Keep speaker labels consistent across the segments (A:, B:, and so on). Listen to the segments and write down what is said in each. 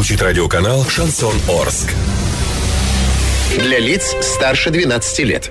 A: Звучит радиоканал «Шансон Орск».
B: Для лиц старше 12 лет.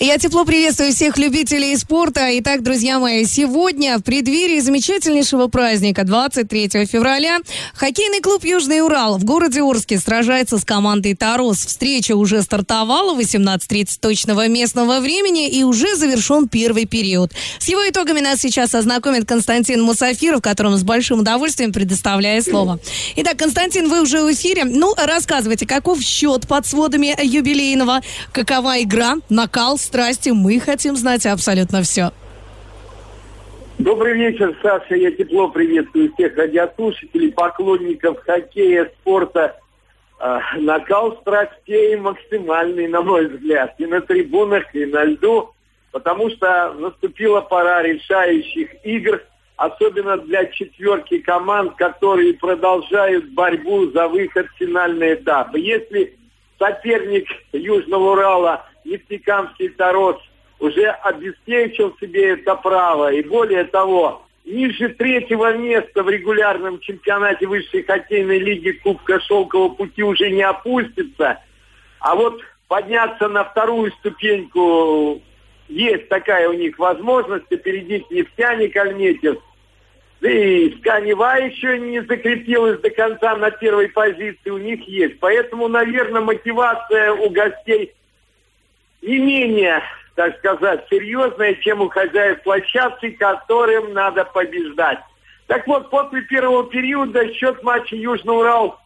C: Я тепло приветствую всех любителей спорта. Итак, друзья мои, сегодня в преддверии замечательнейшего праздника 23 февраля хоккейный клуб «Южный Урал» в городе Орске сражается с командой «Тарос». Встреча уже стартовала в 18.30 точного местного времени и уже завершен первый период. С его итогами нас сейчас ознакомит Константин Мусафиров, которому с большим удовольствием предоставляю слово. Итак, Константин, вы уже в эфире. Ну, рассказывайте, каков счет под сводами юбилейного, какова игра, накал, страсти. Мы хотим знать абсолютно все.
D: Добрый вечер, Саша. Я тепло приветствую всех радиослушателей, поклонников хоккея, спорта. Э, накал страстей максимальный, на мой взгляд, и на трибунах, и на льду, потому что наступила пора решающих игр, особенно для четверки команд, которые продолжают борьбу за выход в финальный этап. Если соперник Южного Урала Нефтекамский Тарос уже обеспечил себе это право. И более того, ниже третьего места в регулярном чемпионате высшей хоккейной лиги Кубка Шелкового пути уже не опустится. А вот подняться на вторую ступеньку есть такая у них возможность опередить нефтяник Альметьев. Да и Сканева еще не закрепилась до конца на первой позиции, у них есть. Поэтому, наверное, мотивация у гостей не менее, так сказать, серьезная, чем у хозяев площадки, которым надо побеждать. Так вот, после первого периода счет матча Южный Урал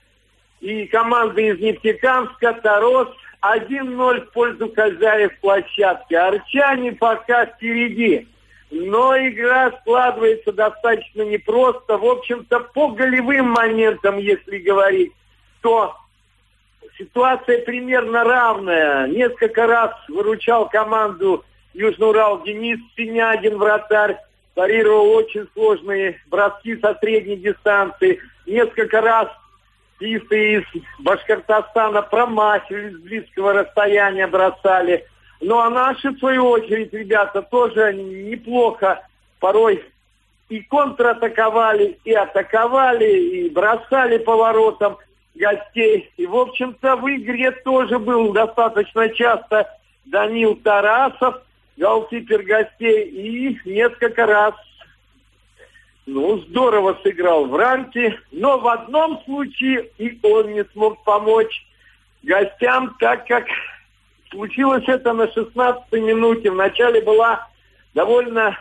D: и команды из Нефтекамска Тарос 1-0 в пользу хозяев площадки. Арчане пока впереди. Но игра складывается достаточно непросто. В общем-то, по голевым моментам, если говорить, то ситуация примерно равная. Несколько раз выручал команду Южный Урал Денис Синягин, вратарь. Парировал очень сложные броски со средней дистанции. Несколько раз чисты из Башкортостана промахивались с близкого расстояния, бросали. Ну а наши, в свою очередь, ребята, тоже неплохо порой и контратаковали, и атаковали, и бросали поворотом гостей. И, в общем-то, в игре тоже был достаточно часто Данил Тарасов, голкипер гостей, и несколько раз, ну, здорово сыграл в рамке, но в одном случае и он не смог помочь гостям, так как случилось это на 16-й минуте. Вначале была довольно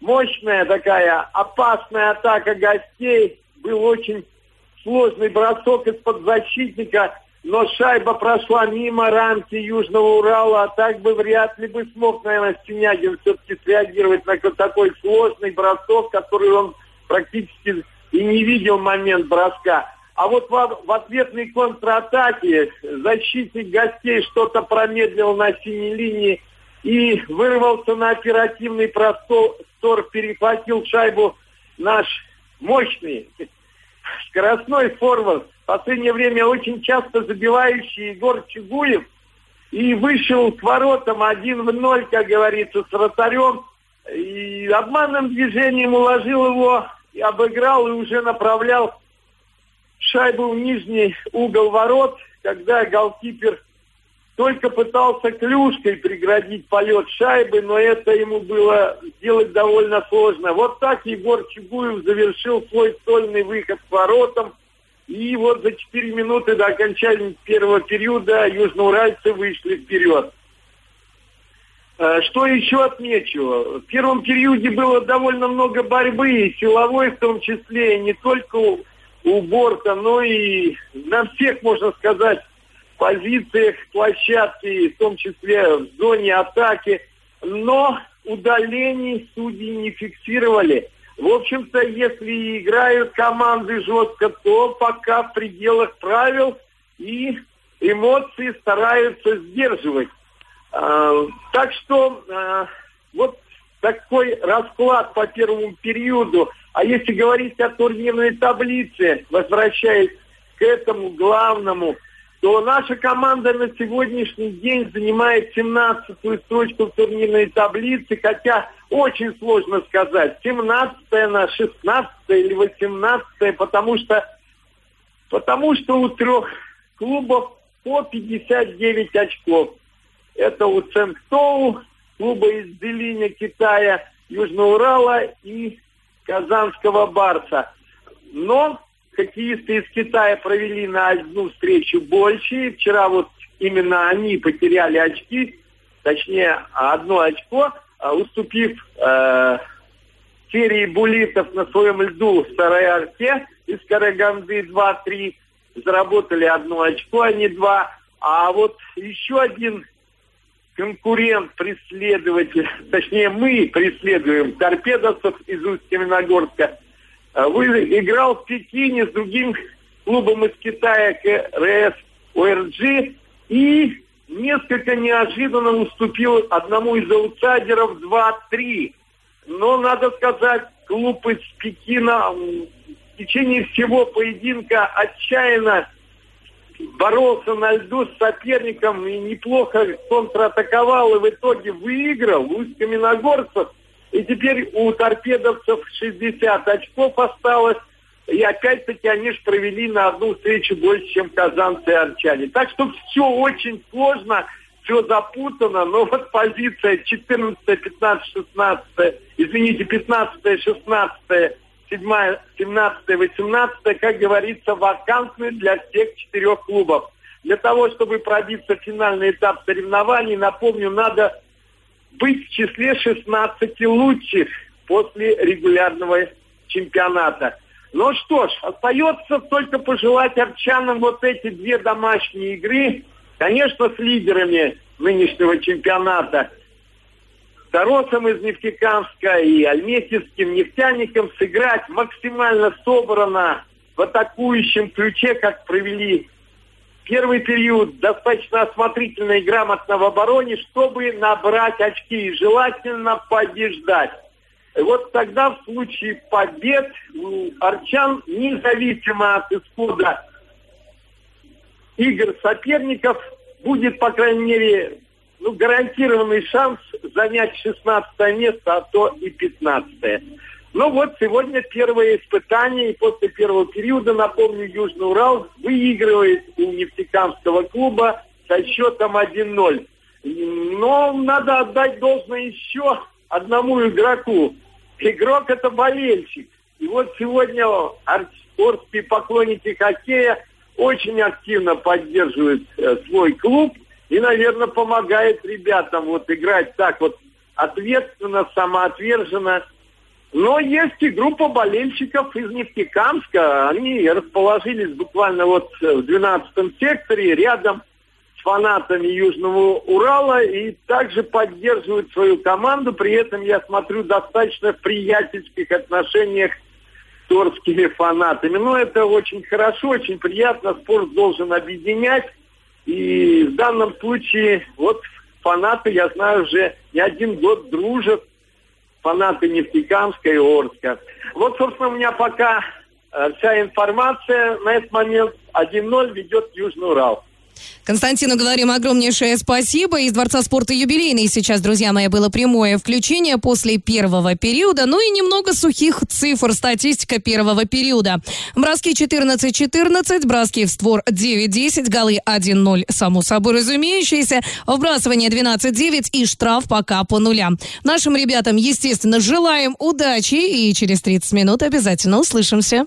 D: мощная такая опасная атака гостей, был очень сложный бросок из-под защитника, но шайба прошла мимо рамки Южного Урала, а так бы вряд ли бы смог, наверное, Синягин все-таки среагировать на такой сложный бросок, который он практически и не видел момент броска. А вот в, в ответной контратаке защитник гостей что-то промедлил на синей линии и вырвался на оперативный простор, перехватил шайбу наш мощный скоростной форвард, в последнее время очень часто забивающий Егор Чугуев, и вышел к воротам один в ноль, как говорится, с вратарем, и обманным движением уложил его, и обыграл и уже направлял шайбу в нижний угол ворот, когда голкипер только пытался клюшкой преградить полет шайбы, но это ему было сделать довольно сложно. Вот так Егор Чугуев завершил свой стольный выход к воротам. И вот за 4 минуты до окончания первого периода южноуральцы вышли вперед. Э, что еще отмечу? В первом периоде было довольно много борьбы, и силовой в том числе, не только у борта, но и на всех, можно сказать, позициях площадки, в том числе в зоне атаки, но удалений судьи не фиксировали. В общем-то, если играют команды жестко, то пока в пределах правил и эмоции стараются сдерживать. А, так что а, вот такой расклад по первому периоду. А если говорить о турнирной таблице, возвращаясь к этому главному, то наша команда на сегодняшний день занимает 17-ю строчку в турнирной таблице, хотя очень сложно сказать, 17 на 16 или 18 потому что, потому что у трех клубов по 59 очков. Это у Ценктоу, клуба из Белиня, Китая, Южного Урала и Казанского Барса. Но хоккеисты из Китая провели на одну встречу больше. Вчера вот именно они потеряли очки, точнее одно очко, а уступив э, серии булитов на своем льду в Сарайарте из Караганды 2-3. Заработали одно очко, а не два. А вот еще один конкурент, преследователь, точнее мы преследуем торпедовцев из Усть-Каменогорска, э, играл в Пекине с другим клубом из Китая КРС ОРГ и несколько неожиданно уступил одному из аутсайдеров 2-3. Но, надо сказать, клуб из Пекина в течение всего поединка отчаянно боролся на льду с соперником и неплохо контратаковал и в итоге выиграл усть каменогорцев. И теперь у торпедовцев 60 очков осталось. И опять-таки они же провели на одну встречу больше, чем казанцы и арчане. Так что все очень сложно, все запутано. Но вот позиция 14, 15, 16, извините, 15, 16 седьмая, 17 18 как говорится, вакантны для всех четырех клубов. Для того, чтобы пробиться в финальный этап соревнований, напомню, надо быть в числе 16 лучших после регулярного чемпионата. Ну что ж, остается только пожелать арчанам вот эти две домашние игры, конечно, с лидерами нынешнего чемпионата – Таросом из Нефтекамска и Альметьевским нефтяникам сыграть максимально собрано в атакующем ключе, как провели первый период, достаточно осмотрительно и грамотно в обороне, чтобы набрать очки и желательно побеждать. И вот тогда в случае побед арчан, независимо от исхода игр соперников, будет, по крайней мере, ну, гарантированный шанс занять 16 место, а то и 15 -е. Ну вот сегодня первое испытание, и после первого периода, напомню, Южный Урал выигрывает у нефтекамского клуба со счетом 1-0. Но надо отдать должное еще одному игроку. Игрок это болельщик. И вот сегодня орские поклонники хоккея очень активно поддерживают э, свой клуб и, наверное, помогает ребятам вот играть так вот ответственно, самоотверженно. Но есть и группа болельщиков из Нефтекамска. Они расположились буквально вот в 12-м секторе, рядом с фанатами Южного Урала, и также поддерживают свою команду. При этом, я смотрю, достаточно в приятельских отношениях с торскими фанатами. Но это очень хорошо, очень приятно. Спорт должен объединять. И в данном случае вот фанаты, я знаю, уже не один год дружат, фанаты Нефтекамска и Орска. Вот, собственно, у меня пока э, вся информация на этот момент 1-0 ведет Южный Урал.
C: Константину говорим огромнейшее спасибо. Из Дворца спорта юбилейный сейчас, друзья мои, было прямое включение после первого периода. Ну и немного сухих цифр. Статистика первого периода. Броски 14-14, броски в створ 9-10, голы 1-0, само собой разумеющиеся. Вбрасывание 12-9 и штраф пока по нулям. Нашим ребятам, естественно, желаем удачи и через 30 минут обязательно услышимся.